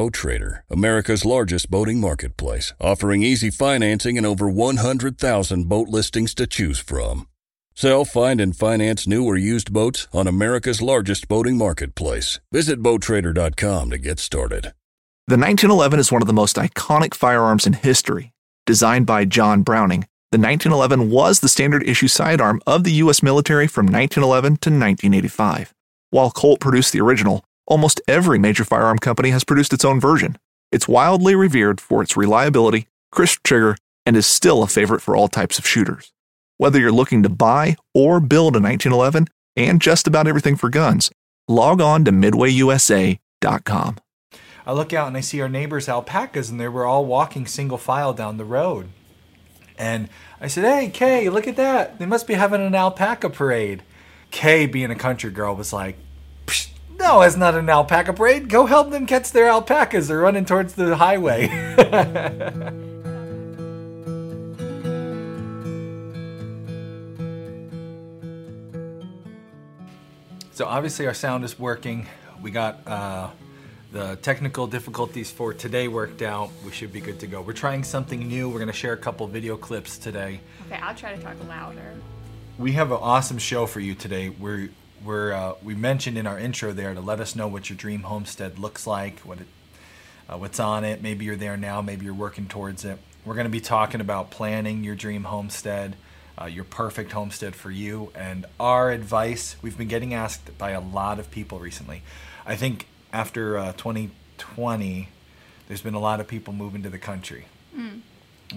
Boat Trader, America's largest boating marketplace, offering easy financing and over 100,000 boat listings to choose from. Sell, find, and finance new or used boats on America's largest boating marketplace. Visit BoatTrader.com to get started. The 1911 is one of the most iconic firearms in history. Designed by John Browning, the 1911 was the standard issue sidearm of the U.S. military from 1911 to 1985. While Colt produced the original, almost every major firearm company has produced its own version. It's wildly revered for its reliability, crisp trigger, and is still a favorite for all types of shooters. Whether you're looking to buy or build a 1911 and just about everything for guns, log on to midwayusa.com. I look out and I see our neighbors' alpacas, and they were all walking single file down the road. And I said, Hey, Kay, look at that. They must be having an alpaca parade. Kay, being a country girl, was like, No, it's not an alpaca parade. Go help them catch their alpacas. They're running towards the highway. so obviously our sound is working. We got uh, the technical difficulties for today worked out. We should be good to go. We're trying something new. We're going to share a couple video clips today. Okay, I'll try to talk louder. We have an awesome show for you today. We're we're uh, we mentioned in our intro there to let us know what your dream homestead looks like, what it uh, what's on it. Maybe you're there now. Maybe you're working towards it. We're going to be talking about planning your dream homestead. Uh, your perfect homestead for you and our advice. We've been getting asked by a lot of people recently. I think after uh, 2020, there's been a lot of people moving to the country Mm.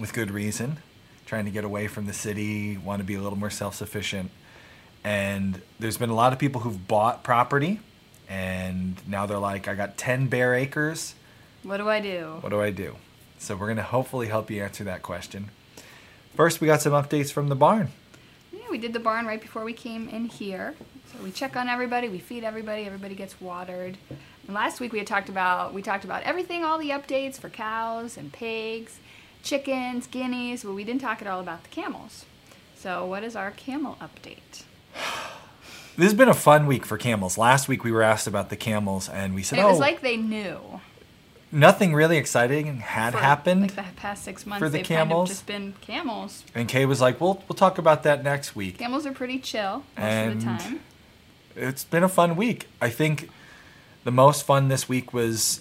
with good reason, trying to get away from the city, want to be a little more self sufficient. And there's been a lot of people who've bought property and now they're like, I got 10 bare acres. What do I do? What do I do? So we're going to hopefully help you answer that question. First, we got some updates from the barn. Yeah, we did the barn right before we came in here. So we check on everybody, we feed everybody, everybody gets watered. And last week we had talked about we talked about everything, all the updates for cows and pigs, chickens, guineas, but we didn't talk at all about the camels. So what is our camel update? This has been a fun week for camels. Last week we were asked about the camels and we said, And it was oh, like they knew. nothing really exciting had for, happened. Like the past six months, for the they've kind of camels. just been camels. and Kay was like, we'll, we'll talk about that next week. Camels are pretty chill most of the time. it's been a fun week. I think the most fun this week was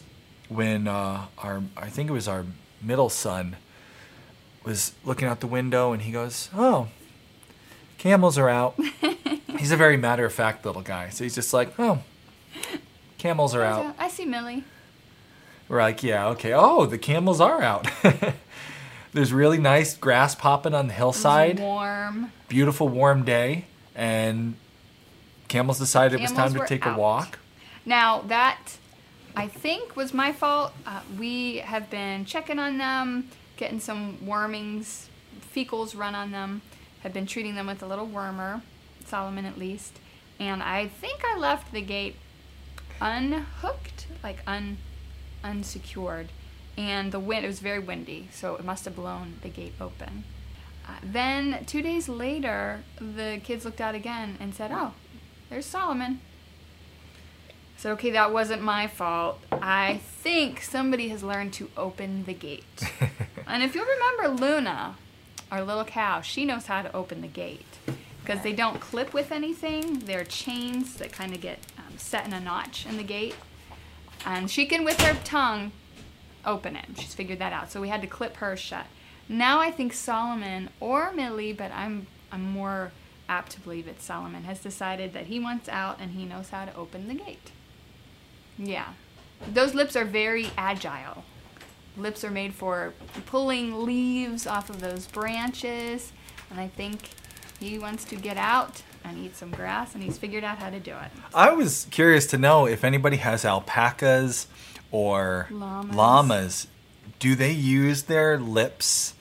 when uh, our I think it was our middle son was looking out the window and he goes, "Oh, camels are out." he's a very matter of fact little guy, so he's just like, "Oh, camels are out." I see Millie. We're like, "Yeah, okay. Oh, the camels are out." There's really nice grass popping on the hillside. warm. Beautiful warm day, and camels decided it was time to take a walk. Now that I think was my fault. Uh, we have been checking on them, getting some wormings, fecals run on them. Have been treating them with a little wormer, Solomon at least. And I think I left the gate unhooked, like un unsecured. And the wind it was very windy, so it must have blown the gate open. Uh, then two days later, the kids looked out again and said, "Oh, there's Solomon." So okay, that wasn't my fault. I think somebody has learned to open the gate. and if you'll remember Luna, our little cow, she knows how to open the gate because they don't clip with anything. They're chains that kind of get um, set in a notch in the gate, and she can with her tongue open it. She's figured that out. So we had to clip her shut. Now I think Solomon or Millie, but I'm I'm more apt to believe it's Solomon has decided that he wants out and he knows how to open the gate. Yeah. Those lips are very agile. Lips are made for pulling leaves off of those branches, and I think he wants to get out and eat some grass, and he's figured out how to do it. I was curious to know if anybody has alpacas or Llamas. llamas. Do they use their lips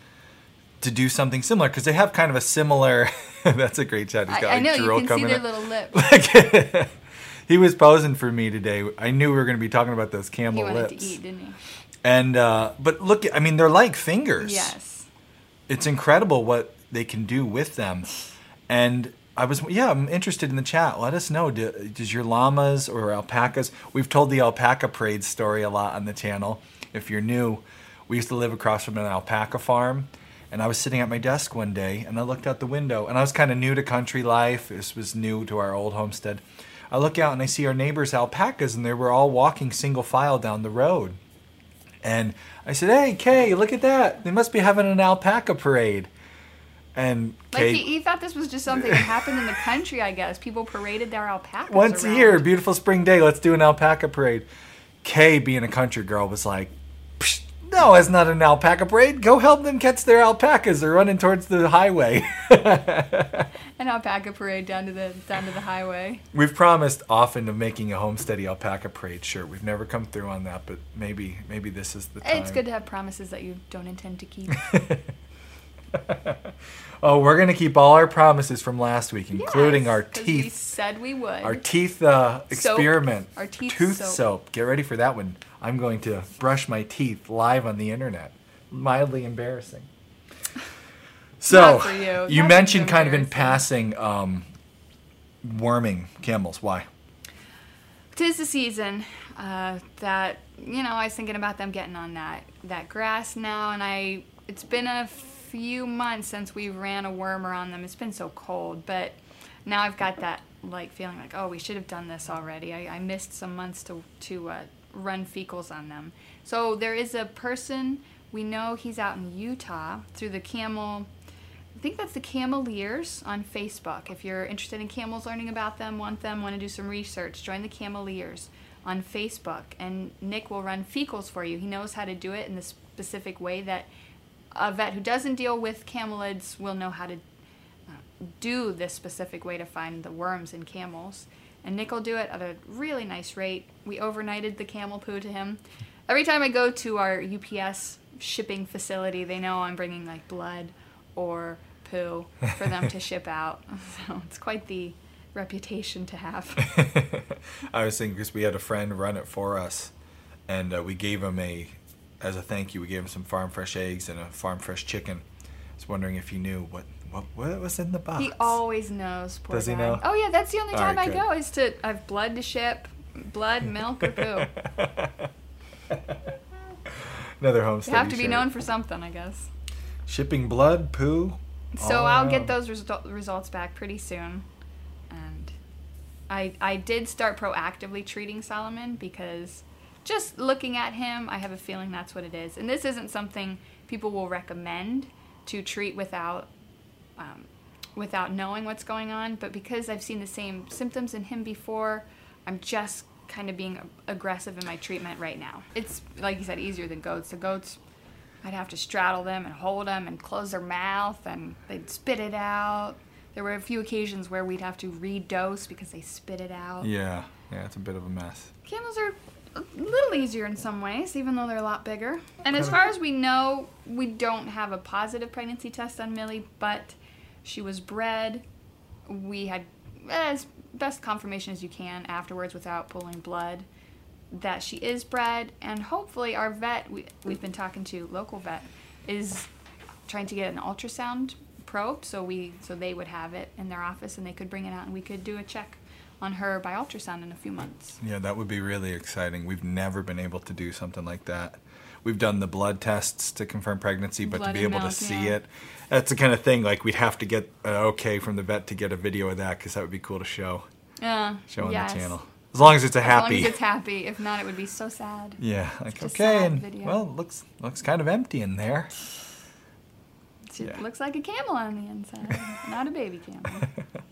to do something similar? Because they have kind of a similar. that's a great shot. He's got I, I like know you can see their out. little lips. he was posing for me today. I knew we were going to be talking about those he camel wanted lips. to eat, didn't he? And uh, but look, I mean, they're like fingers. Yes. it's incredible what they can do with them. And I was yeah, I'm interested in the chat. Let us know. Do, does your llamas or alpacas? We've told the alpaca parade story a lot on the channel. If you're new, we used to live across from an alpaca farm, and I was sitting at my desk one day, and I looked out the window, and I was kind of new to country life. This was new to our old homestead. I look out and I see our neighbors' alpacas, and they were all walking single file down the road. And I said, "Hey, Kay, look at that! They must be having an alpaca parade." And Like Kay, he, he thought this was just something that happened in the country. I guess people paraded their alpacas once a year, beautiful spring day, let's do an alpaca parade. Kay, being a country girl, was like, "Psh, "No, it's not an alpaca parade. Go help them catch their alpacas. They're running towards the highway." An alpaca parade down to the down to the highway. We've promised often of making a homesteady alpaca parade shirt. We've never come through on that, but maybe maybe this is the time. It's good to have promises that you don't intend to keep. Oh, we're gonna keep all our promises from last week, including Yes, teeth. We said we would. Our teeth uh, Soap. experiment. Our teeth tooth soap. soap. Get ready for that one. I'm going to brush my teeth live on the internet. Mildly embarrassing. So you. you mentioned kind of in passing um, worming camels. Why? Tis the season uh, that you know. I was thinking about them getting on that that grass now, and I. It's been a few months since we ran a wormer on them. It's been so cold, but now I've got that like feeling like oh we should have done this already. I, I missed some months to to uh, run fecals on them. So there is a person we know he's out in Utah through the camel. I think that's the Cameliers on Facebook. If you're interested in camels, learning about them, want them, want to do some research, join the Cameliers on Facebook. And Nick will run fecals for you. He knows how to do it in the specific way that a vet who doesn't deal with camelids will know how to uh, do this specific way to find the worms in camels. And Nick will do it at a really nice rate. We overnighted the camel poo to him. Every time I go to our UPS shipping facility, they know I'm bringing like blood or poo for them to ship out. So it's quite the reputation to have. I was thinking because we had a friend run it for us, and uh, we gave him a, as a thank you, we gave him some farm fresh eggs and a farm fresh chicken. I was wondering if he knew what what, what was in the box. He always knows. Poor Does he know? Oh yeah, that's the only All time right, I good. go is to I have blood to ship, blood, milk, or poo. Another homestead. You have to be known for something, I guess. shipping blood, poo. So I'll around. get those resu- results back pretty soon, and I I did start proactively treating Solomon because just looking at him, I have a feeling that's what it is. And this isn't something people will recommend to treat without um, without knowing what's going on. But because I've seen the same symptoms in him before, I'm just kind of being aggressive in my treatment right now. It's like you said, easier than goats. The goats, I'd have to straddle them and hold them and close their mouth, and they'd spit it out. There were a few occasions where we'd have to redose because they spit it out. Yeah, yeah, it's a bit of a mess. Camels are a little easier in some ways, even though they're a lot bigger. And as far as we know, we don't have a positive pregnancy test on Millie, but she was bred. We had as best confirmation as you can afterwards without pulling blood that she is bred, and hopefully our vet we, we've been talking to local vet is trying to get an ultrasound probe so we so they would have it in their office and they could bring it out and we could do a check on her by ultrasound in a few months. Yeah, that would be really exciting. We've never been able to do something like that. We've done the blood tests to confirm pregnancy, but to be able milk, to see yeah. it, that's the kind of thing like we'd have to get an okay from the vet to get a video of that because that would be cool to show Yeah. show on yes. the channel. As long as it's a happy. As long as it's happy. If not, it would be so sad. yeah, like okay, and video. well, it looks looks kind of empty in there. It Yeah. looks like a camel on the inside, not a baby camel.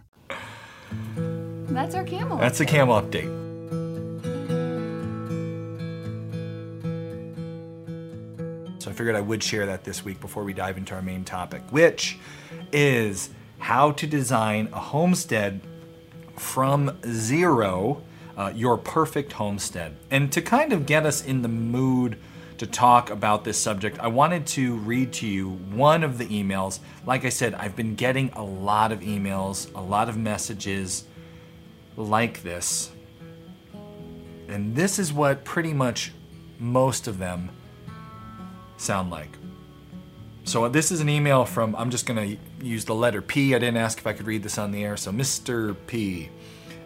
That's our camel. That's the camel update. So I figured I would share that this week before we dive into our main topic, which is how to design a homestead from zero, uh, your perfect homestead. And to kind of get us in the mood to talk about this subject, I wanted to read to you one of the emails. Like I said, I've been getting a lot of emails, a lot of messages like this. And this is what pretty much most of them sound like. So this is an email from, I'm just going to use the letter P. I didn't ask if I could read this on the air. So, Mr. P.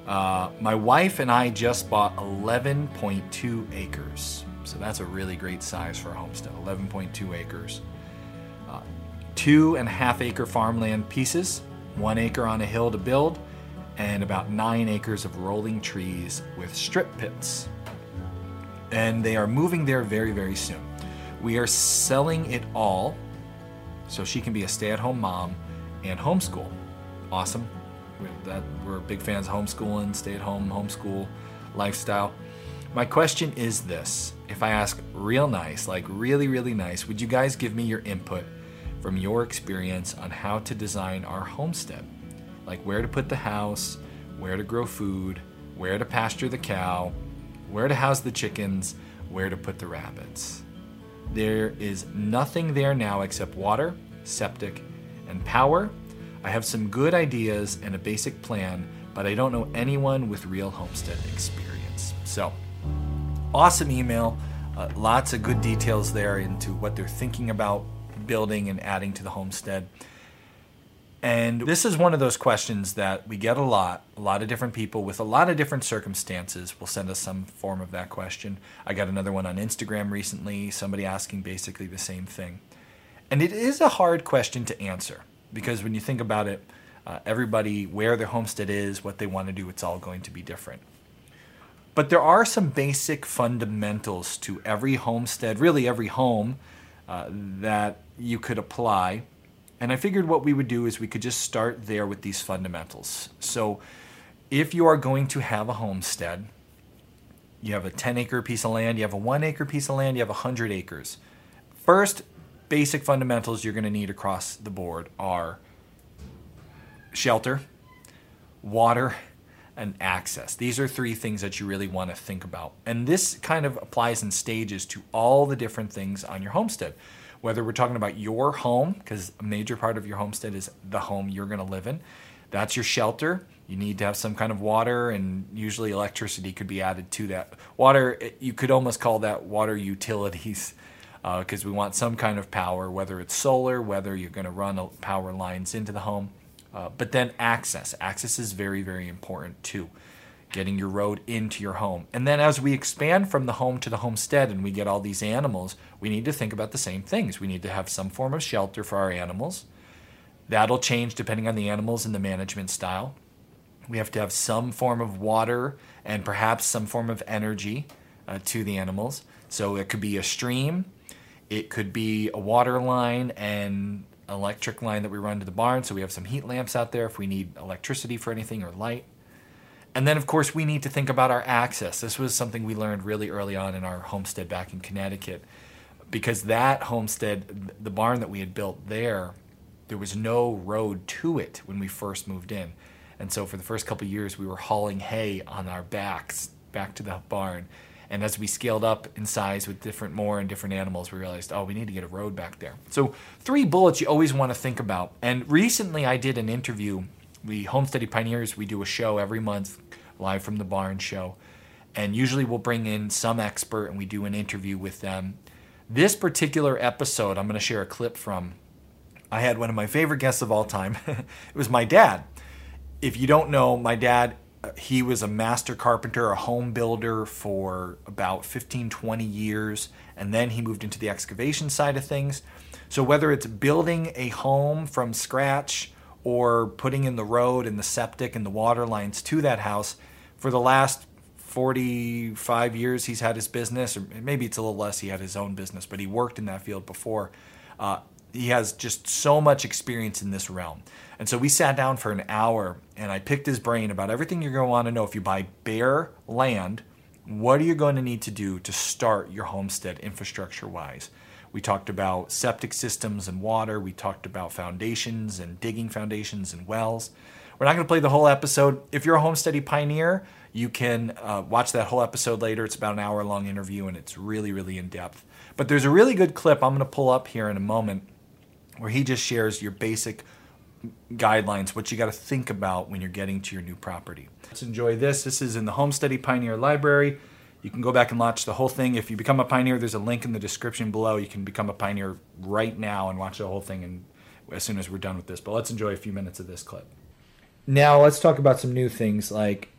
Uh, my wife and I just bought 11.2 acres. So that's a really great size for a homestead 11.2 acres. Uh, two and a half acre farmland pieces, one acre on a hill to build, and about nine acres of rolling trees with strip pits. And they are moving there very, very soon. We are selling it all so she can be a stay at home mom and homeschool. Awesome. We're, that, we're big fans of homeschooling, stay at home, homeschool lifestyle. My question is this if I ask real nice, like really, really nice, would you guys give me your input from your experience on how to design our homestead? Like where to put the house, where to grow food, where to pasture the cow, where to house the chickens, where to put the rabbits. There is nothing there now except water, septic, and power. I have some good ideas and a basic plan, but I don't know anyone with real homestead experience. So, awesome email. Uh, lots of good details there into what they're thinking about building and adding to the homestead. And this is one of those questions that we get a lot. A lot of different people with a lot of different circumstances will send us some form of that question. I got another one on Instagram recently, somebody asking basically the same thing. And it is a hard question to answer because when you think about it, uh, everybody, where their homestead is, what they want to do, it's all going to be different. But there are some basic fundamentals to every homestead, really every home, uh, that you could apply and I figured what we would do is we could just start there with these fundamentals. So if you are going to have a homestead, you have a 10 acre piece of land, you have a 1 acre piece of land, you have 100 acres. First, basic fundamentals you're going to need across the board are shelter, water, and access. These are three things that you really want to think about. And this kind of applies in stages to all the different things on your homestead whether we're talking about your home, because a major part of your homestead is the home you're going to live in. That's your shelter. You need to have some kind of water, and usually electricity could be added to that. Water, you could almost call that water utilities because uh, we want some kind of power, whether it's solar, whether you're going to run power lines into the home. Uh, but then access. Access is very, very important too getting your road into your home. And then as we expand from the home to the homestead and we get all these animals, we need to think about the same things. We need to have some form of shelter for our animals. That'll change depending on the animals and the management style. We have to have some form of water and perhaps some form of energy uh, to the animals. So it could be a stream, it could be a water line and electric line that we run to the barn. So we have some heat lamps out there if we need electricity for anything or light. And then, of course, we need to think about our access. This was something we learned really early on in our homestead back in Connecticut. Because that homestead, the barn that we had built there, there was no road to it when we first moved in. And so, for the first couple years, we were hauling hay on our backs back to the barn. And as we scaled up in size with different more and different animals, we realized, oh, we need to get a road back there. So, three bullets you always want to think about. And recently, I did an interview we Homesteady Pioneers, we do a show every month, live from the barn show. And usually we'll bring in some expert and we do an interview with them. This particular episode, I'm going to share a clip from. I had one of my favorite guests of all time. it was my dad. If you don't know, my dad, he was a master carpenter, a home builder for about 15, 20 years. And then he moved into the excavation side of things. So whether it's building a home from scratch, or putting in the road and the septic and the water lines to that house for the last 45 years he's had his business or maybe it's a little less he had his own business but he worked in that field before uh, he has just so much experience in this realm and so we sat down for an hour and i picked his brain about everything you're going to want to know if you buy bare land what are you going to need to do to start your homestead infrastructure wise We talked about septic systems and water. We talked about foundations and digging foundations and wells. We're not going to play the whole episode. If you're a homesteady pioneer, you can uh, watch that whole episode later. It's about an hour long interview and it's really, really in depth. But there's a really good clip I'm going to pull up here in a moment where he just shares your basic guidelines, what you got to think about when you're getting to your new property. Let's enjoy this. This is in the Homesteady Pioneer Library. You can go back and watch the whole thing. If you become a pioneer, there's a link in the description below. You can become a pioneer right now and watch the whole thing and as soon as we're done with this. But let's enjoy a few minutes of this clip. Now let's talk about some new things like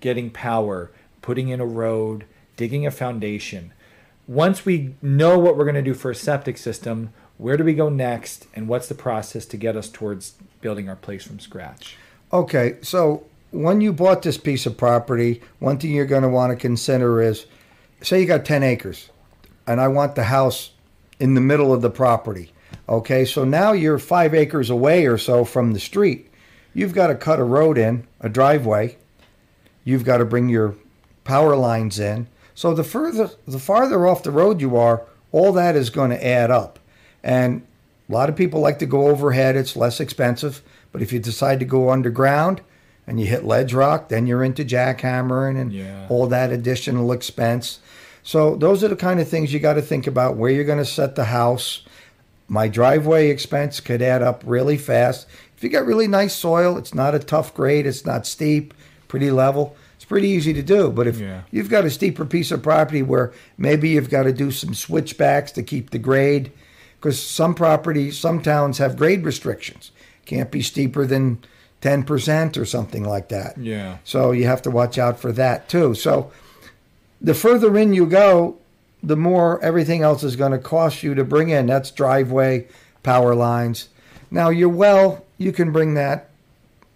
getting power, putting in a road, digging a foundation. Once we know what we're going to do for a septic system, where do we go next and what's the process to get us towards building our place from scratch? Okay, so when you bought this piece of property, one thing you're going to want to consider is say you got 10 acres and I want the house in the middle of the property. Okay, so now you're five acres away or so from the street. You've got to cut a road in, a driveway. You've got to bring your power lines in. So the further the farther off the road you are, all that is going to add up. And a lot of people like to go overhead, it's less expensive. But if you decide to go underground and you hit ledge rock, then you're into jackhammering and Yeah. all that additional expense. So those are the kind of things you got to think about where you're going to set the house. My driveway expense could add up really fast. If you got really nice soil, it's not a tough grade, it's not steep, pretty level. It's pretty easy to do. But if Yeah. you've got a steeper piece of property where maybe you've got to do some switchbacks to keep the grade, because some properties, some towns have grade restrictions. Can't be steeper than 10% or something like that. Yeah. So you have to watch out for that too. So the further in you go, the more everything else is going to cost you to bring in. That's driveway, power lines. Now your well, you can bring that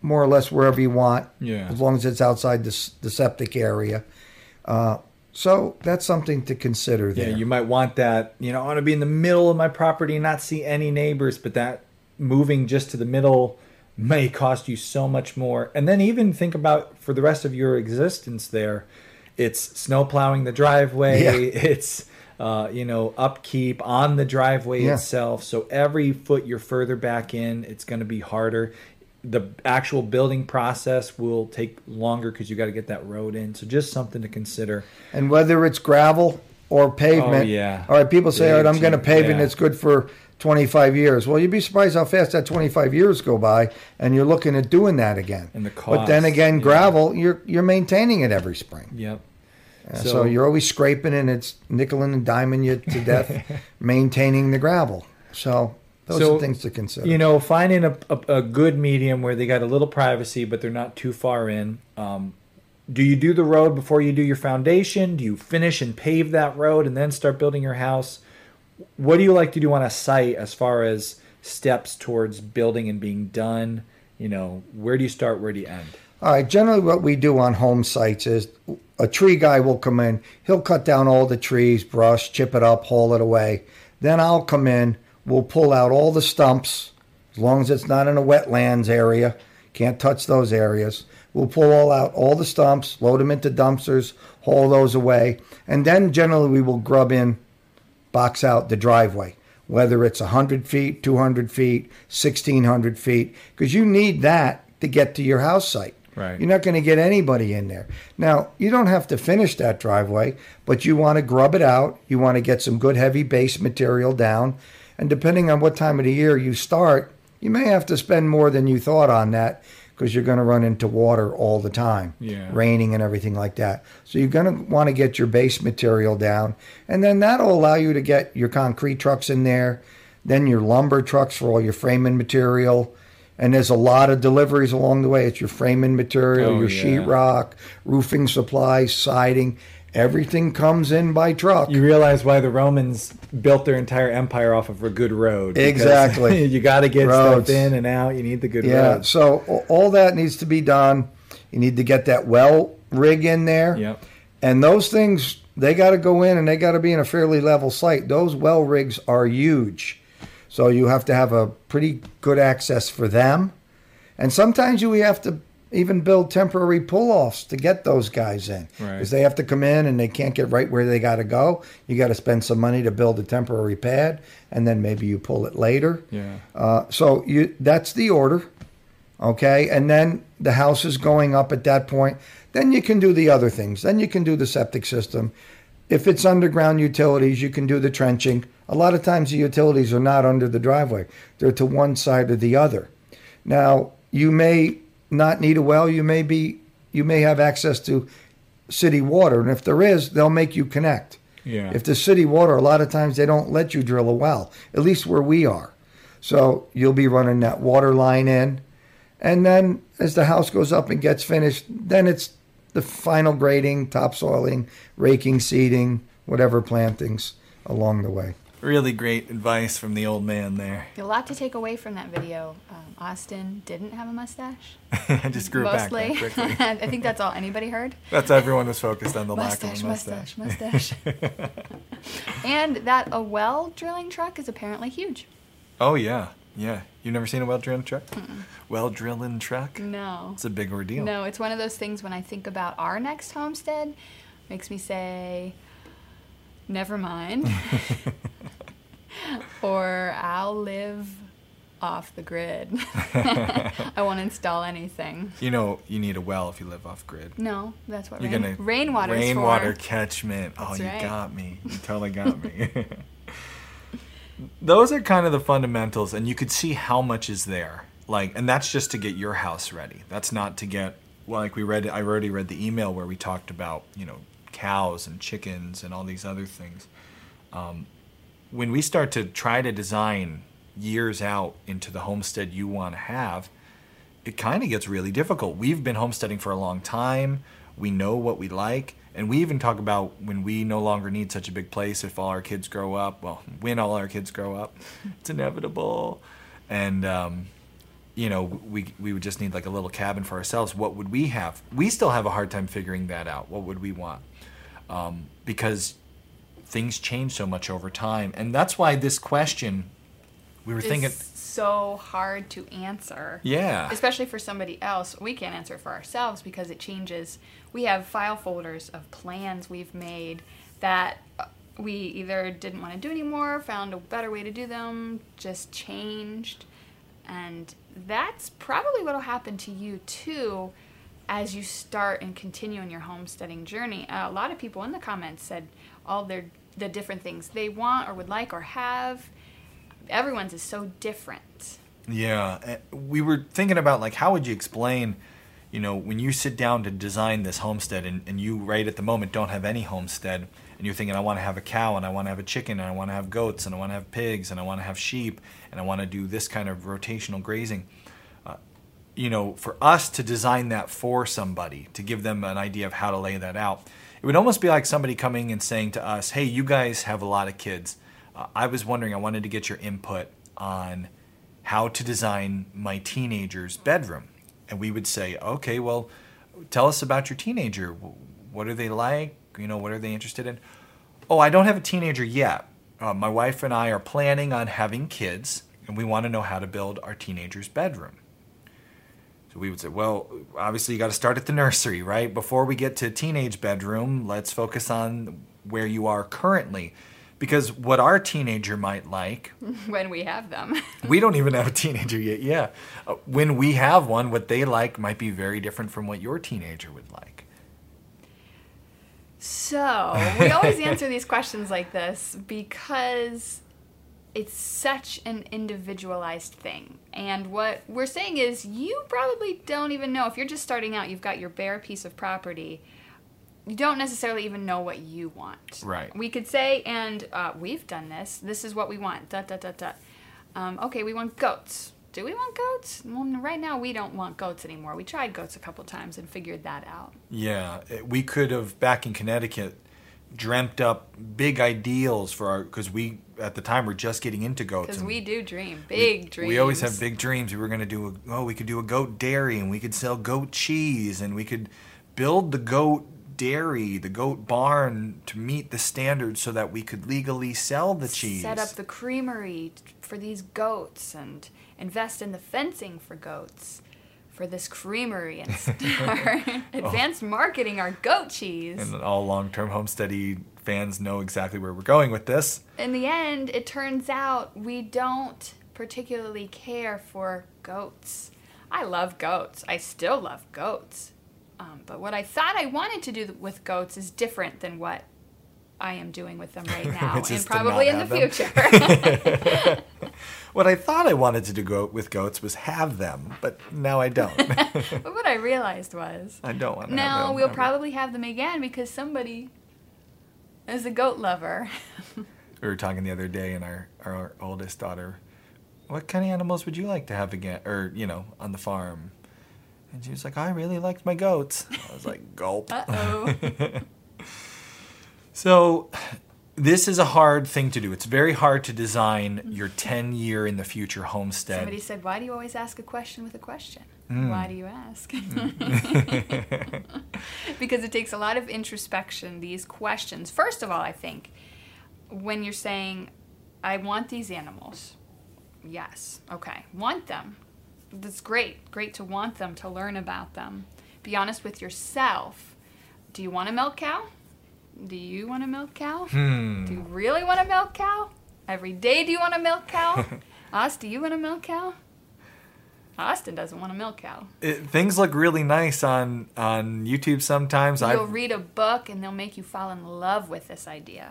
more or less wherever you want, Yeah. as long as it's outside the, the septic area. Uh, so that's something to consider Yeah, you might want that. You know, I want to be in the middle of my property and not see any neighbors, but that moving just to the middle may cost you so much more. And then even think about for the rest of your existence there, it's snow plowing the driveway, Yeah. it's uh, you know upkeep on the driveway Yeah. itself. So every foot you're further back in, it's going to be harder. The actual building process will take longer because you got to get that road in. So just something to consider. And whether it's gravel or pavement. Oh, yeah. All right, people say, all right, I'm going to pave it and it's good for 25 years. Well, you'd be surprised how fast that 25 years go by and you're looking at doing that again. And the cost. But then again, yeah. gravel, you're you're maintaining it every spring. Yep. Uh, So, you're always scraping and it's nickeling and diming you to death maintaining the gravel. So those So, are things to consider. You know, finding a, a, a good medium where they got a little privacy, but they're not too far in. Um, do you do the road before you do your foundation? Do you finish and pave that road and then start building your house? What do you like to do on a site as far as steps towards building and being done? You know, where do you start? Where do you end? All right, generally what we do on home sites is a tree guy will come in, he'll cut down all the trees, brush, chip it up, haul it away. Then I'll come in, we'll pull out all the stumps, as long as it's not in a wetlands area, can't touch those areas. We'll pull all out all the stumps, load them into dumpsters, haul those away, and then generally we will grub in, box out the driveway, whether it's 100 feet, 200 feet, 1600 feet, because you need that to get to your house site. Right. You're not going to get anybody in there. Now, you don't have to finish that driveway, but you want to grub it out. You want to get some good heavy base material down. And depending on what time of the year you start, you may have to spend more than you thought on that because you're going to run into water all the time, Yeah. raining and everything like that. So you're going to want to get your base material down. And then that'll allow you to get your concrete trucks in there, then your lumber trucks for all your framing material. And there's a lot of deliveries along the way. It's your framing material, Oh, your yeah. sheetrock, roofing supplies, siding. Everything comes in by truck. You realize why the Romans built their entire empire off of a good road. Exactly. you got to get Roads. stuff in and out. You need the good yeah. roads. So all that needs to be done. You need to get that well rig in there. Yep. And those things, they got to go in and they got to be in a fairly level site. Those well rigs are huge. So you have to have a pretty good access for them. And sometimes you have to even build temporary pull-offs to get those guys in Right. because they have to come in and they can't get right where they got to go. You got to spend some money to build a temporary pad, and then maybe you pull it later. Yeah. Uh, so you that's the order, okay? And then the house is going up at that point. Then you can do the other things. Then you can do the septic system. If it's underground utilities, you can do the trenching. A lot of times the utilities are not under the driveway; they're to one side or the other. Now you may not need a well. You may be you may have access to city water, and if there is, they'll make you connect. Yeah. If the city water, a lot of times they don't let you drill a well, at least where we are. So you'll be running that water line in. And then as the house goes up and gets finished, then it's the final grading, topsoiling, raking, seeding, whatever plantings along the way. Really great advice from the old man there. A lot to take away from that video. Um, Austin didn't have a mustache. I just grew it back Mostly. quickly. I think that's all anybody heard. That's everyone was focused on the Mustache, lack of a mustache, mustache. mustache. and that a well drilling truck is apparently huge. Oh yeah, yeah. You've never seen a well drilling truck? Well drilling truck? No. It's a big ordeal. No, it's one of those things when I think about our next homestead, makes me say, never mind. Or I'll live off the grid. I won't install anything. You know, you need a well if you live off grid. No, that's what You're rain, gonna rainwater rainwater catchment. Oh, That's you got me. You totally got me. Those are kind of the fundamentals, and you could see how much is there. Like, and that's just to get your house ready. That's not to get well, like we read. I already read the email where we talked about you know cows and chickens and all these other things. Um, when we start to try to design years out into the homestead you want to have, it kind of gets really difficult. We've been homesteading for a long time. We know what we like. And we even talk about when we no longer need such a big place if all our kids grow up. Well, when all our kids grow up, it's inevitable. And, um, you know, we, we would just need like a little cabin for ourselves. What would we have? We still have a hard time figuring that out. What would we want? Um, because things change so much over time. And that's why this question, we were thinking, It's so hard to answer. yeah. especially for somebody else we can't answer for ourselves because it changes we have file folders of plans we've made that uh, we either didn't want to do anymore found a better way to do them just changed and that's probably what will happen to you too as you start and continue in your homesteading journey uh, a lot of people in the comments said all their the different things they want or would like or have everyone's is so different Yeah, eh, we were thinking about like how would you explain, you know, when you sit down to design this homestead and, and you right at the moment don't have any homestead and you're thinking I want to have a cow and I want to have a chicken and I want to have goats and I want to have pigs and I want to have sheep and I want to do this kind of rotational grazing. Uh, you know, for us to design that for somebody to give them an idea of how to lay that out, it would almost be like somebody coming and saying to us, "Hey, you guys have a lot of kids. Uh, I was wondering, I wanted to get your input on." how to design my teenager's bedroom. And we would say, okay, well, tell us about your teenager. What are they like? You know, what are they interested in? Oh, I don't have a teenager yet. Uh, my wife and I are planning on having kids, and we want to know how to build our teenager's bedroom. We would say, well, obviously you got to start at the nursery, right? Before we get to teenage bedroom, let's focus on where you are currently. Because what our teenager might like when we have them. we don't even have a teenager yet. Yeah. Uh, when we have one, what they like might be very different from what your teenager would like. So, we always answer these questions like this because it's such an individualized thing. And what we're saying is, you probably don't even know. If you're just starting out, you've got your bare piece of property, you don't necessarily even know what you want. Right. We could say, and uh, we've done this, this is what we want, dot, dot, dot, dot. Um, okay, we want goats. Do we want goats? Well, right now we don't want goats anymore. We tried goats a couple times and figured that out. Yeah. We could have, back in Connecticut, dreamt up big ideals for our, because we, at the time, were just getting into goats. Because we do dream, big we, dreams. We always have big dreams. We were going to do, a, oh, we could do a goat dairy and we could sell goat cheese and we could build the goat dairy, the goat barn to meet the standards so that we could legally sell the cheese. Set up the creamery for these goats and invest in the fencing for goats. For this creamery and start advanced marketing our goat cheese. And all long-term homesteady fans know exactly where we're going with this. In the end, it turns out we don't particularly care for goats. I love goats. I still love goats. Um, but what I thought I wanted to do with goats is different than what I am doing with them right now, and probably in the them. future. What I thought I wanted to do go with goats was have them, but now I don't. but what I realized was I don't want to. have now we'll ever. probably have them again because somebody is a goat lover. We were talking the other day, and our, our oldest daughter, what kind of animals would you like to have again, or you know, on the farm? And she was like, I really liked my goats. I was like, gulp. Uh oh. So, this is a hard thing to do. It's very hard to design your 10 year in the future homestead. Somebody said, Why do you always ask a question with a question? Hmm. Why do you ask? because it takes a lot of introspection, these questions. First of all, I think when you're saying, I want these animals, yes, okay, want them. That's great. Great to want them, to learn about them. Be honest with yourself. Do you want a milk cow? Do you want a milk cow? Hmm. Do you really want a milk cow? Every day, do you want a milk cow? Us, do you want a milk cow? Austin doesn't want a milk cow. It, things look really nice on on YouTube sometimes. You'll I've, read a book and they'll make you fall in love with this idea.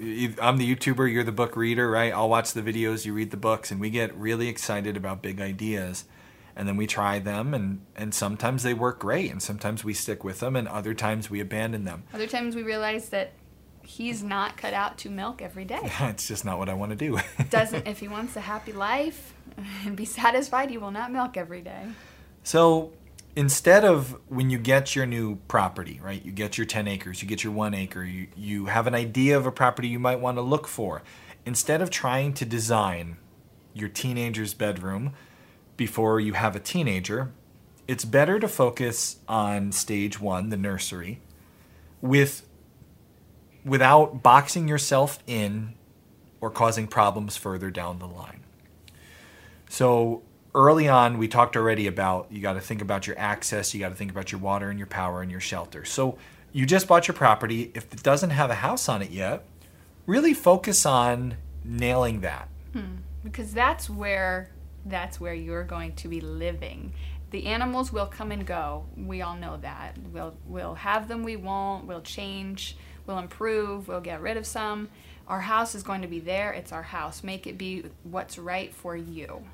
yeah, I'm the YouTuber, you're the book reader, right? I'll watch the videos, you read the books, and we get really excited about big ideas. And then we try them, and, and sometimes they work great, and sometimes we stick with them, and other times we abandon them. Other times we realize that he's not cut out to milk every day. It's just not what I want to do. Doesn't if he wants a happy life and be satisfied, he will not milk every day. So instead of when you get your new property, right? You get your 10 acres, you get your one acre, you, you have an idea of a property you might want to look for. Instead of trying to design your teenager's bedroom before you have a teenager, it's better to focus on stage one, the nursery, with without boxing yourself in or causing problems further down the line. So early on, we talked already about you got to think about your access, you got to think about your water and your power and your shelter. So you just bought your property. If it doesn't have a house on it yet, really focus on nailing that. Hmm, because that's where that's where you're going to be living. The animals will come and go. We all know that. We'll we'll have them, we won't. We'll change, we'll improve, we'll get rid of some. Our house is going to be there. It's our house. Make it be what's right for you.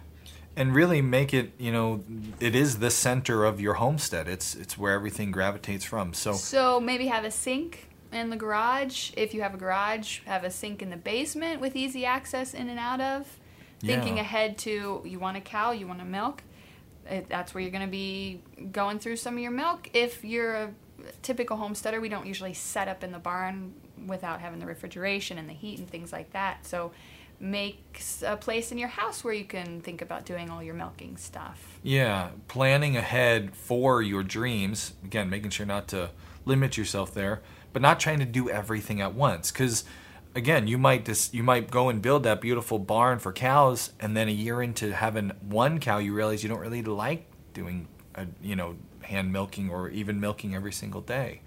And really make it, you know, it is the center of your homestead. It's it's where everything gravitates from. So So maybe have a sink in the garage. If you have a garage, have a sink in the basement with easy access in and out of. Thinking Yeah. ahead to you want a cow, you want a milk. It, that's where you're going to be going through some of your milk. If you're a typical homesteader, we don't usually set up in the barn without having the refrigeration and the heat and things like that. So make a place in your house where you can think about doing all your milking stuff. Yeah, planning ahead for your dreams. Again, making sure not to limit yourself there, but not trying to do everything at once. Because again, you might just you might go and build that beautiful barn for cows, and then a year into having one cow, you realize you don't really like doing, a, you know, hand milking or even milking every single day.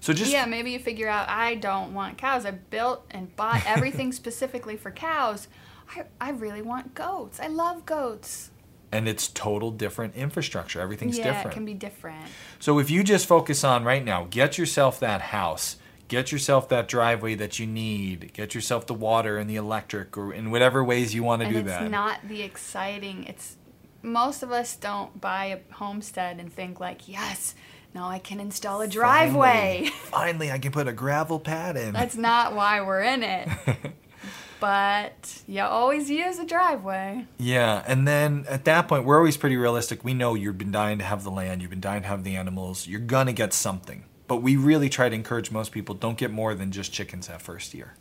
So just yeah, maybe you figure out I don't want cows. I built and bought everything specifically for cows. I, I really want goats. I love goats. and it's total different infrastructure. Everything's yeah, different. it can be different. So if you just focus on right now, get yourself that house, get yourself that driveway that you need, get yourself the water and the electric, or in whatever ways you want to And do it's that. It's not the exciting. It's most of us don't buy a homestead and think like, yes, now I can install a driveway. Finally, finally, I can put a gravel pad in. That's not why we're in it. but you always use a driveway. Yeah, and then at that point, we're always pretty realistic. We know you've been dying to have the land, you've been dying to have the animals. You're gonna get something, but we really try to encourage most people don't get more than just chickens that first year.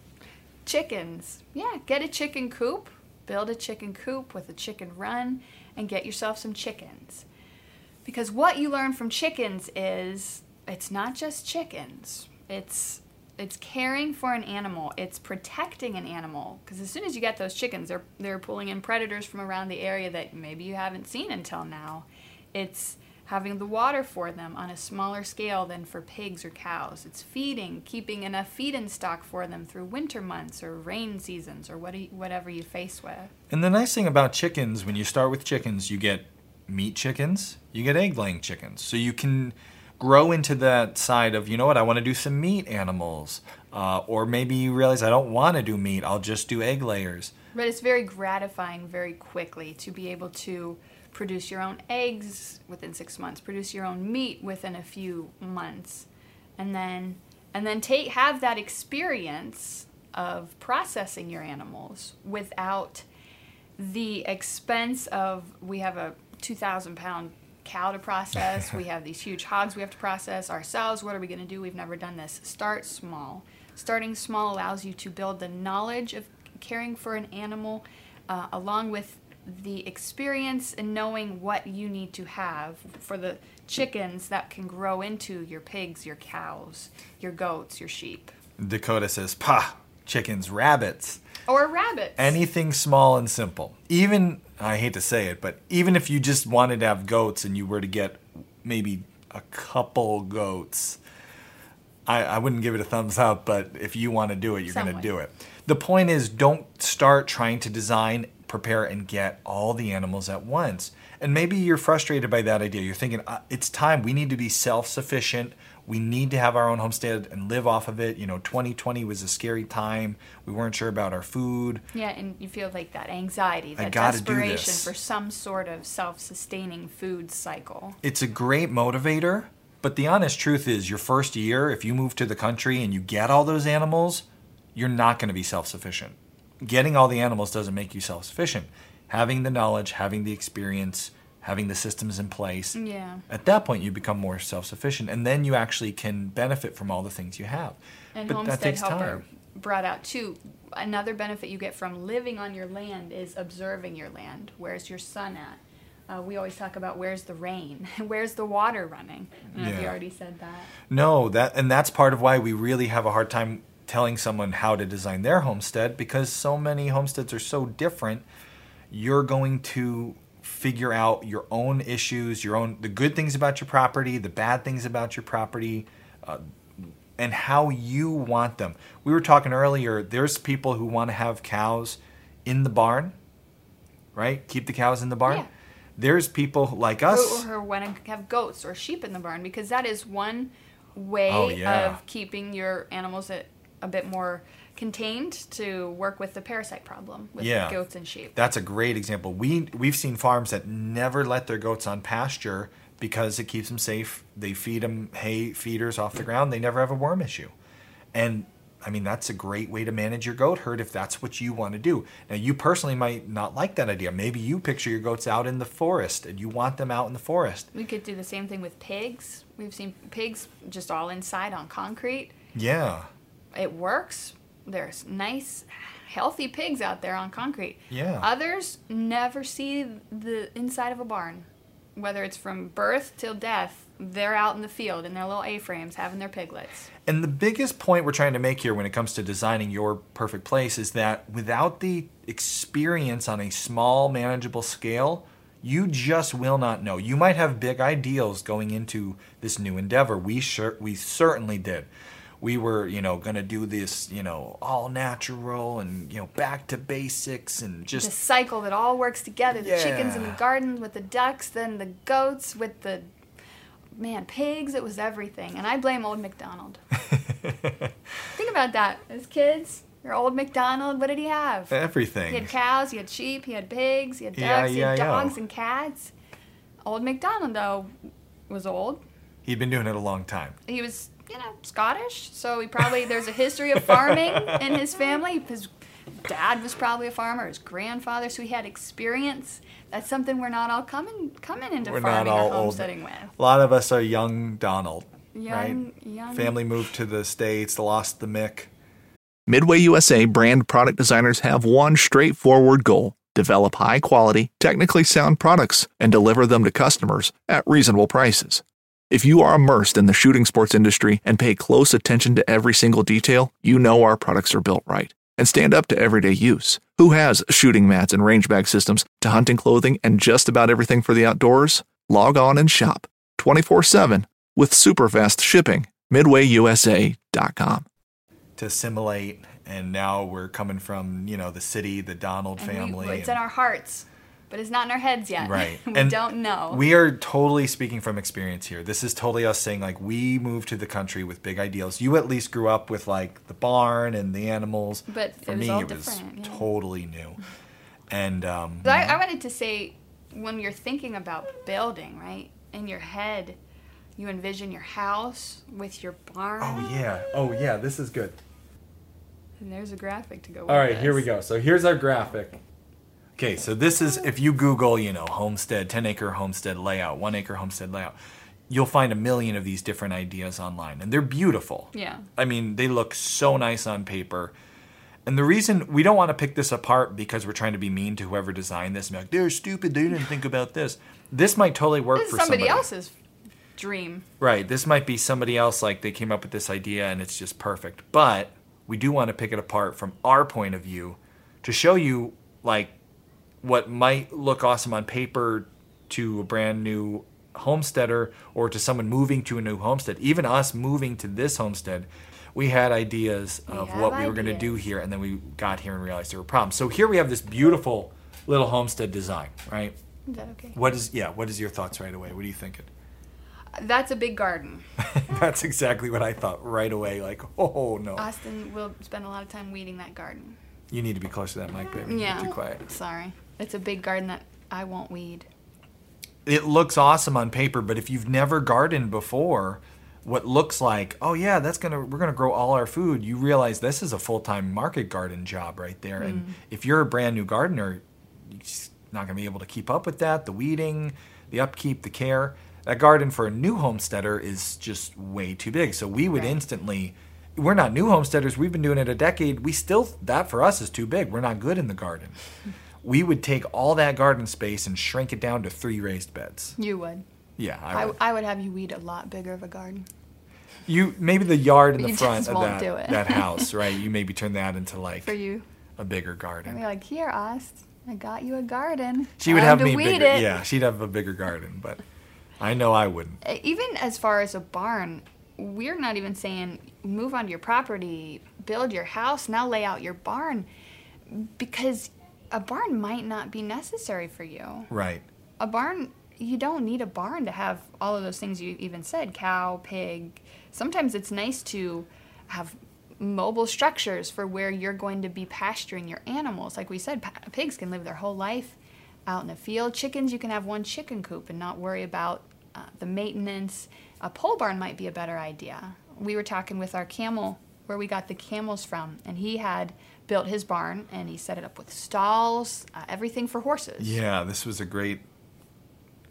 Chickens. Yeah, get a chicken coop, build a chicken coop with a chicken run, and get yourself some chickens. Because what you learn from chickens is it's not just chickens. It's it's caring for an animal. It's protecting an animal. Because as soon as you get those chickens, they're they're pulling in predators from around the area that maybe you haven't seen until now. It's having the water for them on a smaller scale than for pigs or cows. It's feeding, keeping enough feed in stock for them through winter months or rain seasons or what whatever you face with. And the nice thing about chickens, when you start with chickens, you get meat chickens, you get egg laying chickens. So you can grow into that side of, you know what, I want to do some meat animals. Uh, or maybe you realize I don't want to do meat, I'll just do egg layers. But it's very gratifying very quickly to be able to produce your own eggs within six months, produce your own meat within a few months, and then and then take have that experience of processing your animals without the expense of we have a two thousand pound cow to process, we have these huge hogs we have to process ourselves. What are we going to do? We've never done this. Start small. Starting small allows you to build the knowledge of caring for an animal, uh, along with the experience and knowing what you need to have for the chickens that can grow into your pigs, your cows, your goats, your sheep. Dakota says, "Pa, chickens, rabbits." Or rabbits. Anything small and simple. Even I hate to say it, but even if you just wanted to have goats and you were to get maybe a couple goats, I, I wouldn't give it a thumbs up, but if you want to do it, you're going to do it. The point is, don't start trying to design, prepare, and get all the animals at once. And maybe you're frustrated by that idea. You're thinking, uh, it's time. We need to be self sufficient. We need to have our own homestead and live off of it. You know, 2020 was a scary time. We weren't sure about our food. Yeah, and you feel like that anxiety, that desperation for some sort of self sustaining food cycle. It's a great motivator, but the honest truth is, your first year, if you move to the country and you get all those animals, you're not going to be self sufficient. Getting all the animals doesn't make you self sufficient. Having the knowledge, having the experience, having the systems in place, Yeah. at that point you become more self sufficient and then you actually can benefit from all the things you have. And but Homestead that takes Helper time. brought out too. Another benefit you get from living on your land is observing your land. Where's your sun at? Uh, we always talk about where's the rain, where's the water running. I know if you already said that. No, that and that's part of why we really have a hard time telling someone how to design their homestead because so many homesteads are so different. You're going to figure out your own issues, your own the good things about your property, the bad things about your property, uh, and how you want them. We were talking earlier. There's people who want to have cows in the barn, right? Keep the cows in the barn. Yeah. There's people like us. who want to have goats or sheep in the barn because that is one way Oh, yeah. of keeping your animals a, a bit more contained to work with the parasite problem with Yeah. goats and sheep. That's a great example. We we've seen farms that never let their goats on pasture because it keeps them safe. They feed them hay feeders off the ground. They never have a worm issue. And I mean that's a great way to manage your goat herd if that's what you want to do. Now you personally might not like that idea. Maybe you picture your goats out in the forest and you want them out in the forest. We could do the same thing with pigs. We've seen pigs just all inside on concrete. Yeah. It works. There's nice, healthy pigs out there on concrete. Yeah. Others never see the inside of a barn. Whether it's from birth till death, they're out in the field in their little A-frames having their piglets. And the biggest point we're trying to make here when it comes to designing your perfect place is that without the experience on a small, manageable scale, you just will not know. You might have big ideals going into this new endeavor. We sure we certainly did. We were, you know, going to do this, you know, all natural and, you know, back to basics and just. The cycle that all works together. The chickens in the Yeah. garden with the ducks, then the goats with the man pigs. It was everything, and I blame old MacDonald. Think about that. As kids, your old MacDonald, what did he have? Everything. He had cows, he had sheep, he had pigs, he had ducks, Yeah, he had yeah. dogs and cats. Old MacDonald, though, was old. He'd been doing it a long time. He was, you know, Scottish, so he probably there's a history of farming in his family. His dad was probably a farmer, his grandfather, so he had experience. That's something we're not all coming coming into We're farming all or old. homesteading with. A lot of us are young Donald, Young, right? young. Family moved to the states, lost the Mick. Midway USA brand product designers have one straightforward goal develop high quality, technically sound products and deliver them to customers at reasonable prices. If you are immersed in the shooting sports industry and pay close attention to every single detail, you know our products are built right and stand up to everyday use. Who has shooting mats and range bag systems to hunting clothing and just about everything for the outdoors? Log on and shop 24 7 with super fast shipping. MidwayUSA.com. to assimilate, and now we're coming from you know the city, the Donald And we- family. it's and- in our hearts, but it's not in our heads yet. Right. we And don't know. We are totally speaking from experience here. This is totally us saying like we moved to the country with big ideals. You at least grew up with like the barn and the animals. But for it was me, it was yeah. totally new. And um, I, I wanted to say, when you're thinking about building, right, in your head, you envision your house with your barn. oh yeah, oh yeah, this is good. And there's a graphic to go with All right, here we go. So here's our graphic. Okay, so this is if you Google, you know, homestead, 10 acre homestead layout, one acre homestead layout, you'll find a million of these different ideas online, and they're beautiful. Yeah. I mean, they look so nice on paper. And the reason we don't want to pick this apart because we're trying to be mean to whoever designed this and be like, they're stupid, they didn't think about this. This might totally work for somebody, somebody else's dream. Right. This might be somebody else, like they came up with this idea and it's just perfect. But we do want to pick it apart from our point of view to show you, like, what might look awesome on paper to a brand new homesteader or to someone moving to a new homestead. Even us moving to this homestead, we had ideas We of what we were going to do here, and then we got here and realized there were problems. So here we have this beautiful little homestead design, right? Is that okay? What is, yeah, what is your thoughts right away? What are you thinking? That's a big garden. That's exactly what I thought right away. Like, oh no, Austin will spend a lot of time weeding that garden. you need to be close to that mic, baby. You're Yeah. too quiet. Sorry. It's a big garden that I won't weed. It looks awesome on paper, but if you've never gardened before, what looks like, oh yeah, that's gonna we're gonna grow all our food, you realize this is a full time market garden job right there. And mm. if you're a brand new gardener, you're just not gonna be able to keep up with that. The weeding, the upkeep, the care. That garden for a new homesteader is just way too big. So we would Right. instantly we're not new homesteaders, we've been doing it a decade. We still that for us is too big. We're not good in the garden. We would take all that garden space and shrink it down to three raised beds. You would. Yeah, I I, would. I would have you weed a lot bigger of a garden. you maybe the yard in the You front of that, that house, right? You maybe turn that into like For you. a bigger And garden. be like, here, Ost, I got you a garden. She would have to me weed bigger. it. Yeah, she'd have a bigger garden, but I know I wouldn't. Even as far as a barn, we're not even saying move onto your property, build your house, now lay out your barn, because a barn might not be necessary for you. Right. a barn you don't need a barn to have all of those things you even said cow pig. Sometimes it's nice to have mobile structures for where you're going to be pasturing your animals. Like we said pa- pigs can live their whole life out in the field. Chickens you can have one chicken coop and not worry about uh, the maintenance. A pole barn might be a better idea. We were talking with our camel where we got the camels from and he had built his barn and he set it up with stalls uh, everything for horses Yeah, this was a great,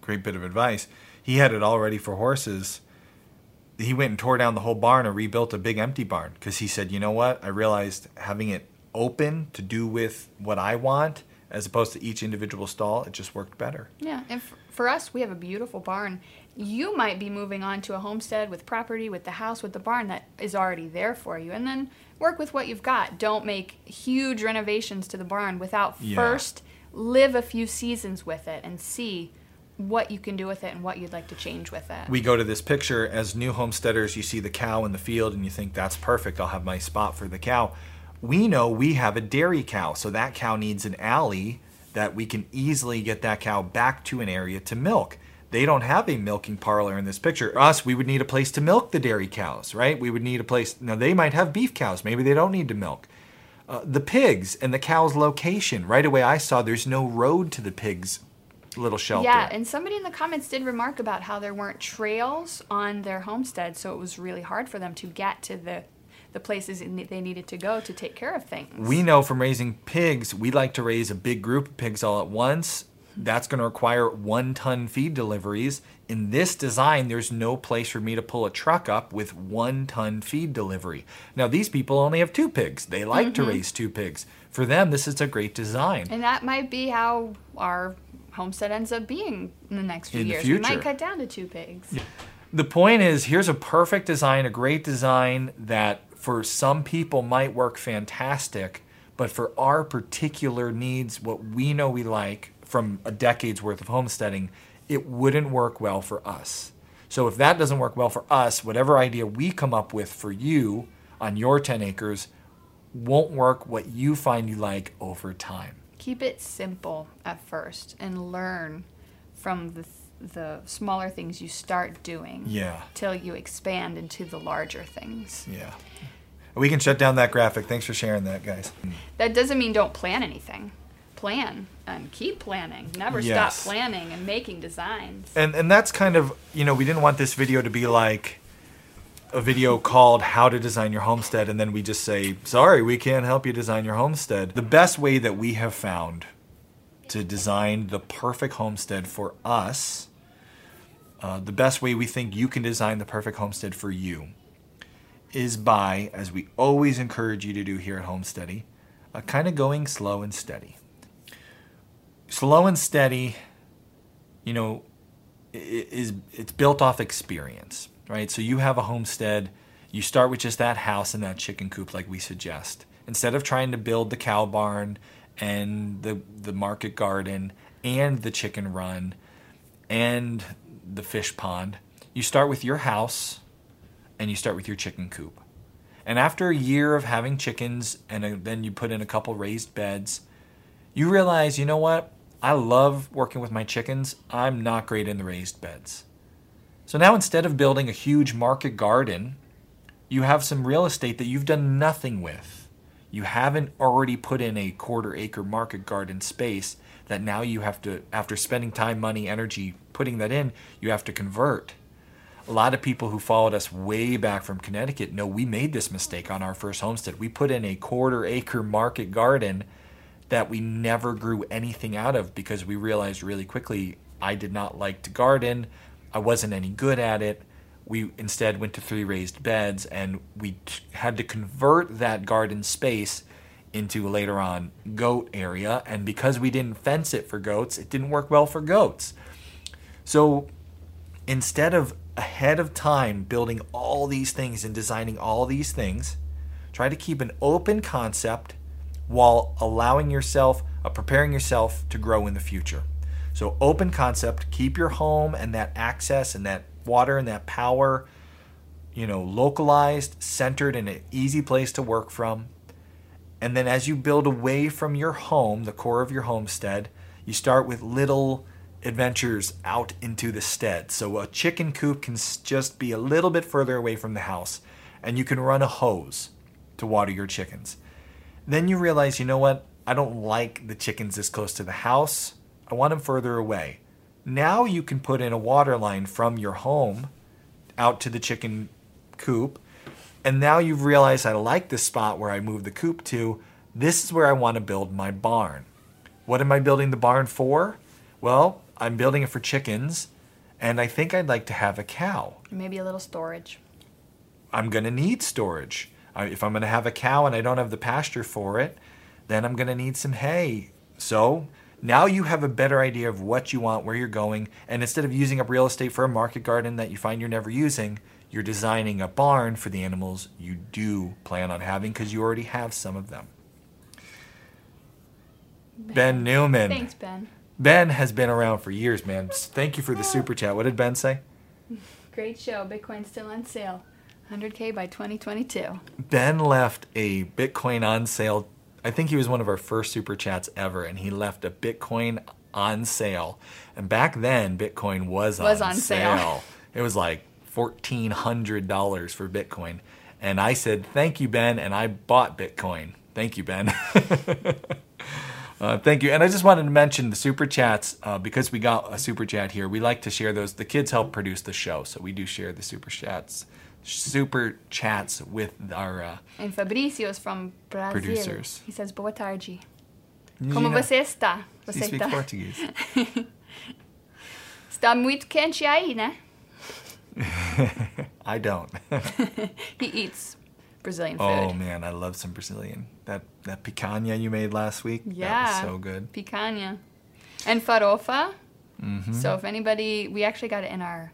great bit of advice. He had it all ready for horses. He went and tore down the whole barn and rebuilt a big empty barn because he said, you know what? I realized having it open to do with what I want as opposed to each individual stall, it just worked better. Yeah, and f- for us, we have a beautiful barn. You might be moving on to a homestead with property, with the house, with the barn that is already there for you, and then work with what you've got. Don't make huge renovations to the barn without Yeah. first live a few seasons with it and see what you can do with it and what you'd like to change with it. we go to this picture as new homesteaders you see the cow in the field and you think that's perfect i'll have my spot for the cow we know we have a dairy cow so that cow needs an alley that we can easily get that cow back to an area to milk they don't have a milking parlor in this picture us we would need a place to milk the dairy cows right we would need a place now they might have beef cows maybe they don't need to milk uh, the pigs and the cow's location right away i saw there's no road to the pigs little shelter Yeah, and somebody in the comments did remark about how there weren't trails on their homestead, so it was really hard for them to get to the the places they needed to go to take care of things. We know from raising pigs, we like to raise a big group of pigs all at once. That's going to require one ton feed deliveries. In this design, there's no place for me to pull a truck up with one ton feed delivery. Now, these people only have two pigs. They like to mm-hmm. raise two pigs. For them, this is a great design. And that might be how our homestead ends up being in the next few In years. We might cut down to two pigs. The point is, here's a perfect design, a great design that for some people might work fantastic, but for our particular needs, what we know we like from a decade's worth of homesteading, it wouldn't work well for us. So if that doesn't work well for us, whatever idea we come up with for you on your 10 acres won't work what you find you like over time. Keep it simple at first and learn from the the smaller things you start doing. Yeah. Till you expand into the larger things. Yeah. We can shut down that graphic. Thanks for sharing that, guys. That doesn't mean don't plan anything. Plan and keep planning. Never Yes. stop planning and making designs. And and that's kind of, you know, we didn't want this video to be like a video called How to Design Your Homestead and then we just say, "Sorry, we can't help you design your homestead." The best way that we have found to design the perfect homestead for us, uh, the best way we think you can design the perfect homestead for you is by, as we always encourage you to do here at Homesteady, uh, kind of going slow and steady. Slow and steady, you know, is it's built off experience, right? So you have a homestead, you start with just that house and that chicken coop, like we suggest. Instead of trying to build the cow barn and the the market garden and the chicken run and the fish pond, you start with your house and you start with your chicken coop. And after a year of having chickens and then you put in a couple raised beds, you realize, you know what? I love working with my chickens. I'm not great in the raised beds. So now instead of building a huge market garden, you have some real estate that you've done nothing with. You haven't already put in a quarter acre market garden space that now you have to, after spending time, money, energy putting that in, you have to convert. A lot of people who followed us way back from Connecticut know we made this mistake on our first homestead. We put in a quarter acre market garden that we never grew anything out of because we realized really quickly I did not like to garden. I wasn't any good at it. We instead went to three raised beds and we t- had to convert that garden space into later on goat area and because we didn't fence it for goats, it didn't work well for goats. So instead of ahead of time building all these things and designing all these things, try to keep an open concept while allowing yourself, uh, preparing yourself to grow in the future. So, open concept, keep your home and that access and that water and that power, you know, localized, centered, in an easy place to work from. And then as you build away from your home, the core of your homestead, you start with little adventures out into the stead. So a chicken coop can just be a little bit further away from the house, and you can run a hose to water your chickens. Then you realize, you know what? I don't like the chickens this close to the house. I want them further away. Now you can put in a water line from your home out to the chicken coop. And now you've realized I like this spot where I moved the coop to. This is where I want to build my barn. What am I building the barn for? Well, I'm building it for chickens, and I think I'd like to have a cow. Maybe a little storage. I'm going to need storage. If I'm going to have a cow and I don't have the pasture for it, then I'm going to need some hay. So now you have a better idea of what you want, where you're going, and instead of using up real estate for a market garden that you find you're never using, you're designing a barn for the animals you do plan on having because you already have some of them. Ben Newman. Thanks, Ben. Ben has been around for years, man. Thank you for the super chat. What did Ben say? Great show. Bitcoin's still on sale. 100K by 2022. Ben left a Bitcoin on sale. I think he was one of our first super chats ever, and he left a Bitcoin on sale. And back then, Bitcoin was, Was on, on sale. sale. It was like fourteen hundred dollars for Bitcoin, and I said thank you, Ben, and I bought Bitcoin. Thank you, Ben. Uh, thank you. And I just wanted to mention the super chats uh, because we got a super chat here. We like to share those. The kids help produce the show, so we do share the super chats, super chats with our. Uh, And Fabricio is from Brazil. Producers. He says, boa tarde. Como você está? Você está? Portuguese. Está muito quente aí, né? I don't. He eats Brazilian food. oh man, I love some Brazilian. That that picanha you made last week. Yeah. that was so good. Picanha. And farofa. Mm-hmm. So if anybody, we actually got it in our,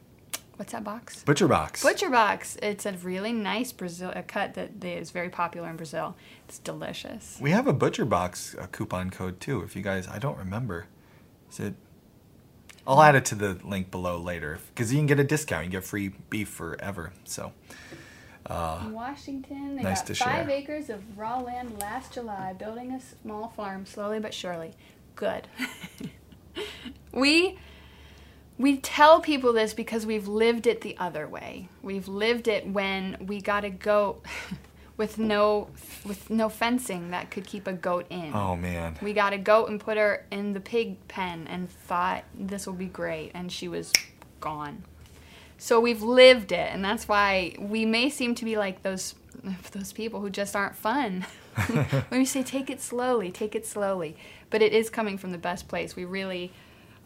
what's that box? Butcher box. Butcher box. It's a really nice Brazil a cut that is very popular in Brazil. It's delicious. We have a butcher box uh coupon code too. If you guys, I don't remember. Is it I'll add it to the link below later because you can get a discount. You can get free beef forever. So In Washington, they nice got to five share. acres of raw land last July, building a small farm slowly but surely. Good. we we tell people this because we've lived it the other way. We've lived it when we got a goat with no with no fencing that could keep a goat in. oh man, We got a goat and put her in the pig pen and thought this will be great, and she was gone. So we've lived it, and that's why we may seem to be like those those people who just aren't fun. when we say take it slowly, take it slowly, but it is coming from the best place. We really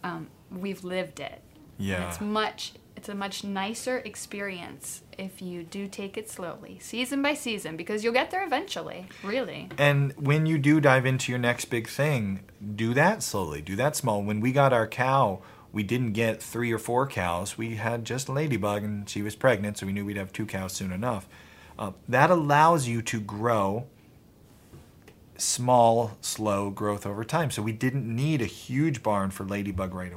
um, we've lived it. And yeah. it's much it's a much nicer experience if you do take it slowly, season by season, because you'll get there eventually. Really. And when you do dive into your next big thing, do that slowly. Do that small. When we got our cow, we didn't get three or four cows. We had just a Ladybug, and she was pregnant, so we knew we'd have two cows soon enough. Uh, that allows you to grow small, slow growth over time. So we didn't need a huge barn for Ladybug right,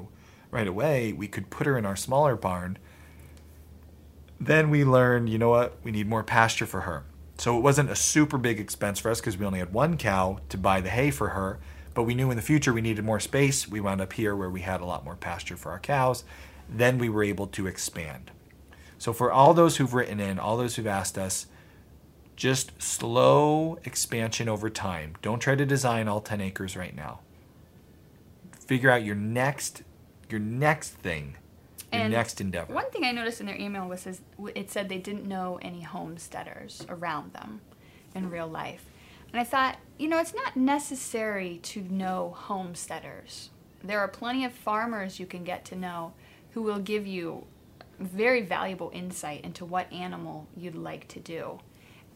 right away. We could put her in our smaller barn. Then we learned, you know what, we need more pasture for her. So it wasn't a super big expense for us because we only had one cow to buy the hay for her. But we knew in the future we needed more space. We wound up here where we had a lot more pasture for our cows. Then we were able to expand. So for all those who've written in, all those who've asked us, just slow expansion over time. Don't try to design all 10 acres right now. Figure out your next your next thing, your And next endeavor. One thing I noticed in their email was is, it said they didn't know any homesteaders around them in real life. And I thought, you know, it's not necessary to know homesteaders. There are plenty of farmers you can get to know who will give you very valuable insight into what animal you'd like to do.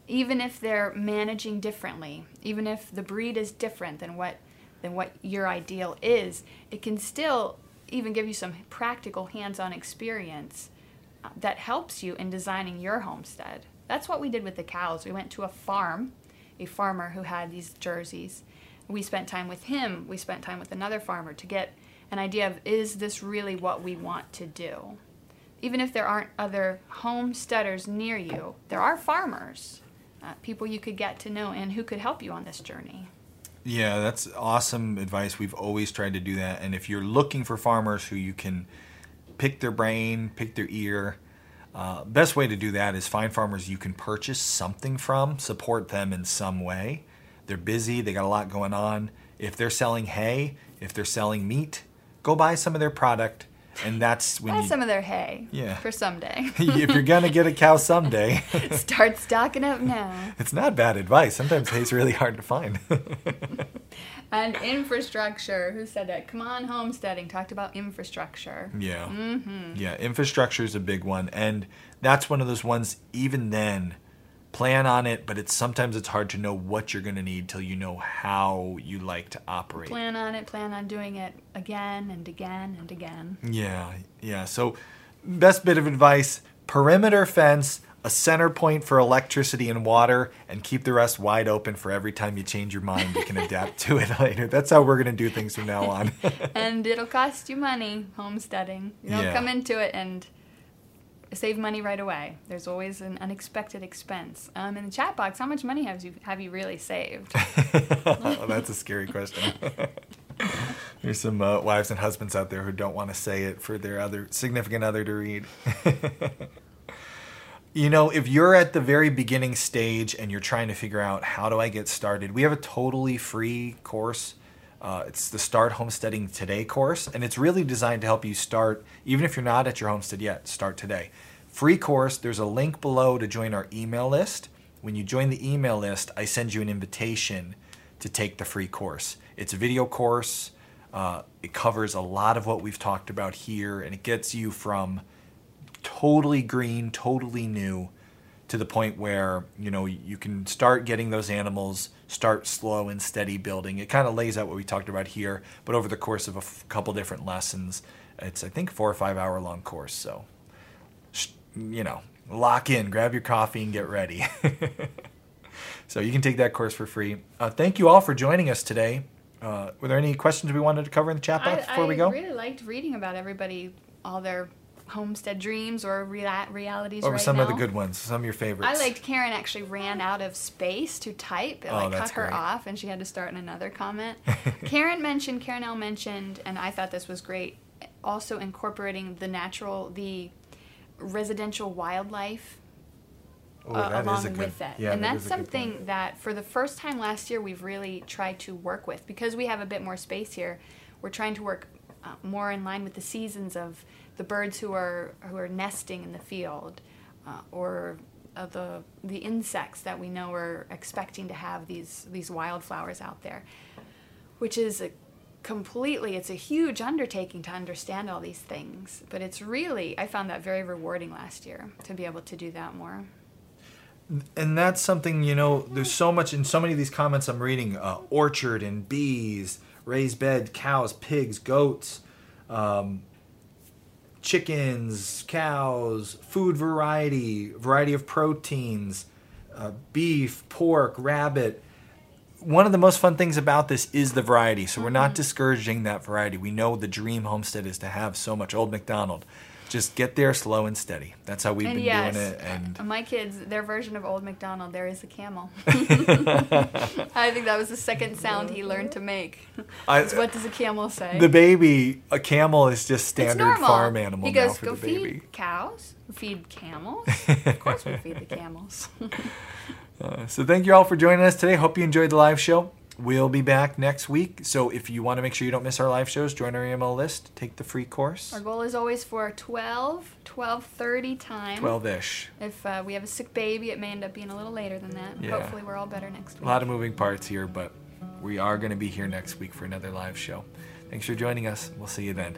Even if they're managing differently, even if the breed is different than what than what your ideal is, it can still even give you some practical hands-on experience uh, that helps you in designing your homestead. That's what we did with the cows. We went to a farm, a farmer who had these jerseys. We spent time with him. We spent time with another farmer to get an idea of is this really what we want to do? Even if there aren't other homesteaders near you, there are farmers, uh, people you could get to know and who could help you on this journey. Yeah, that's awesome advice. We've always tried to do that. And if you're looking for farmers who you can pick their brain, pick their ear, uh, best way to do that is find farmers you can purchase something from, support them in some way. They're busy, they got a lot going on. If they're selling hay, if they're selling meat, go buy some of their product. And that's when Buy you, some of their hay Yeah. for someday. if you're gonna get a cow someday, Start stocking up now. it's not bad advice. Sometimes hay's really hard to find. And infrastructure. Who said that? Come on, homesteading. Talked about infrastructure. Yeah. Mm-hmm. Yeah, infrastructure is a big one, and that's one of those ones. Even then, plan on it, but it's sometimes it's hard to know what you're going to need till you know how you like to operate. Plan on it. Plan on doing it again and again and again. Yeah, yeah. So, best bit of advice: perimeter fence, a center point for electricity and water, and keep the rest wide open for every time you change your mind. You can adapt to it later. That's how we're going to do things from now on. and it'll cost you money homesteading. You don't Yeah. come into it and save money right away. There's always an unexpected expense. Um, in the chat box, how much money have you have you really saved? oh, that's a scary question. There's some uh, wives and husbands out there who don't want to say it for their other significant other to read. you know, if you're at the very beginning stage and you're trying to figure out how do I get started, we have a totally free course. Uh, it's the Start Homesteading Today course, and it's really designed to help you start, even if you're not at your homestead yet, start today. Free course, there's a link below to join our email list. When you join the email list, I send you an invitation to take the free course. It's a video course. Uh, it covers a lot of what we've talked about here, and it gets you from totally green, totally new, to the point where you know you can start getting those animals, start slow and steady building. It kind of lays out what we talked about here, but over the course of a f- couple different lessons, it's I think four or five hour long course. So, sh- you know, lock in, grab your coffee, and get ready. so you can take that course for free. Uh, thank you all for joining us today. Uh, were there any questions we wanted to cover in the chat box I, before I we go? I really liked reading about everybody, all their homestead dreams or rea- realities Or right some now. of the good ones, some of your favorites. I liked Karen actually ran out of space to type. It Oh, like cut her great. off and she had to start in another comment. Karen mentioned, Karen L mentioned, and I thought this was great, also incorporating the natural, the residential wildlife Oh, uh, that is along a good- with that. yeah, and that that's good something that for the first time last year we've really tried to work with because we have a bit more space here. We're trying to work uh, more in line with the seasons of the birds who are who are nesting in the field, uh, or uh, the the insects that we know are expecting to have these these wildflowers out there, which is a completely it's a huge undertaking to understand all these things. But it's really i found that very rewarding last year to be able to do that more. And that's something you know there's so much in so many of these comments i'm reading uh, orchard and bees raised bed cows pigs goats um, chickens cows food variety variety of proteins uh, beef pork rabbit. One of the most fun things about this is the variety. So we're not discouraging that variety. We know the dream homestead is to have so much. Old MacDonald just get there slow and steady that's how we've and been yes, doing it and uh, my kids, their version of Old MacDonald, there is a camel. I think that was the second sound he learned to make. I- what does a camel say? The baby, a camel is just standard farm animal he goes, go feed baby. cows, feed camels. of course, we feed the camels. Uh, so thank you all for joining us today. Hope you enjoyed the live show. We'll be back next week. So if you want to make sure you don't miss our live shows, join our email list, take the free course, Our goal is always for 12, 12.30 time. 12-ish. If uh, we have a sick baby, it may end up being a little later than that. Yeah. Hopefully, we're all better next week. A lot of moving parts here, but we are going to be here next week for another live show. Thanks for joining us. We'll see you then.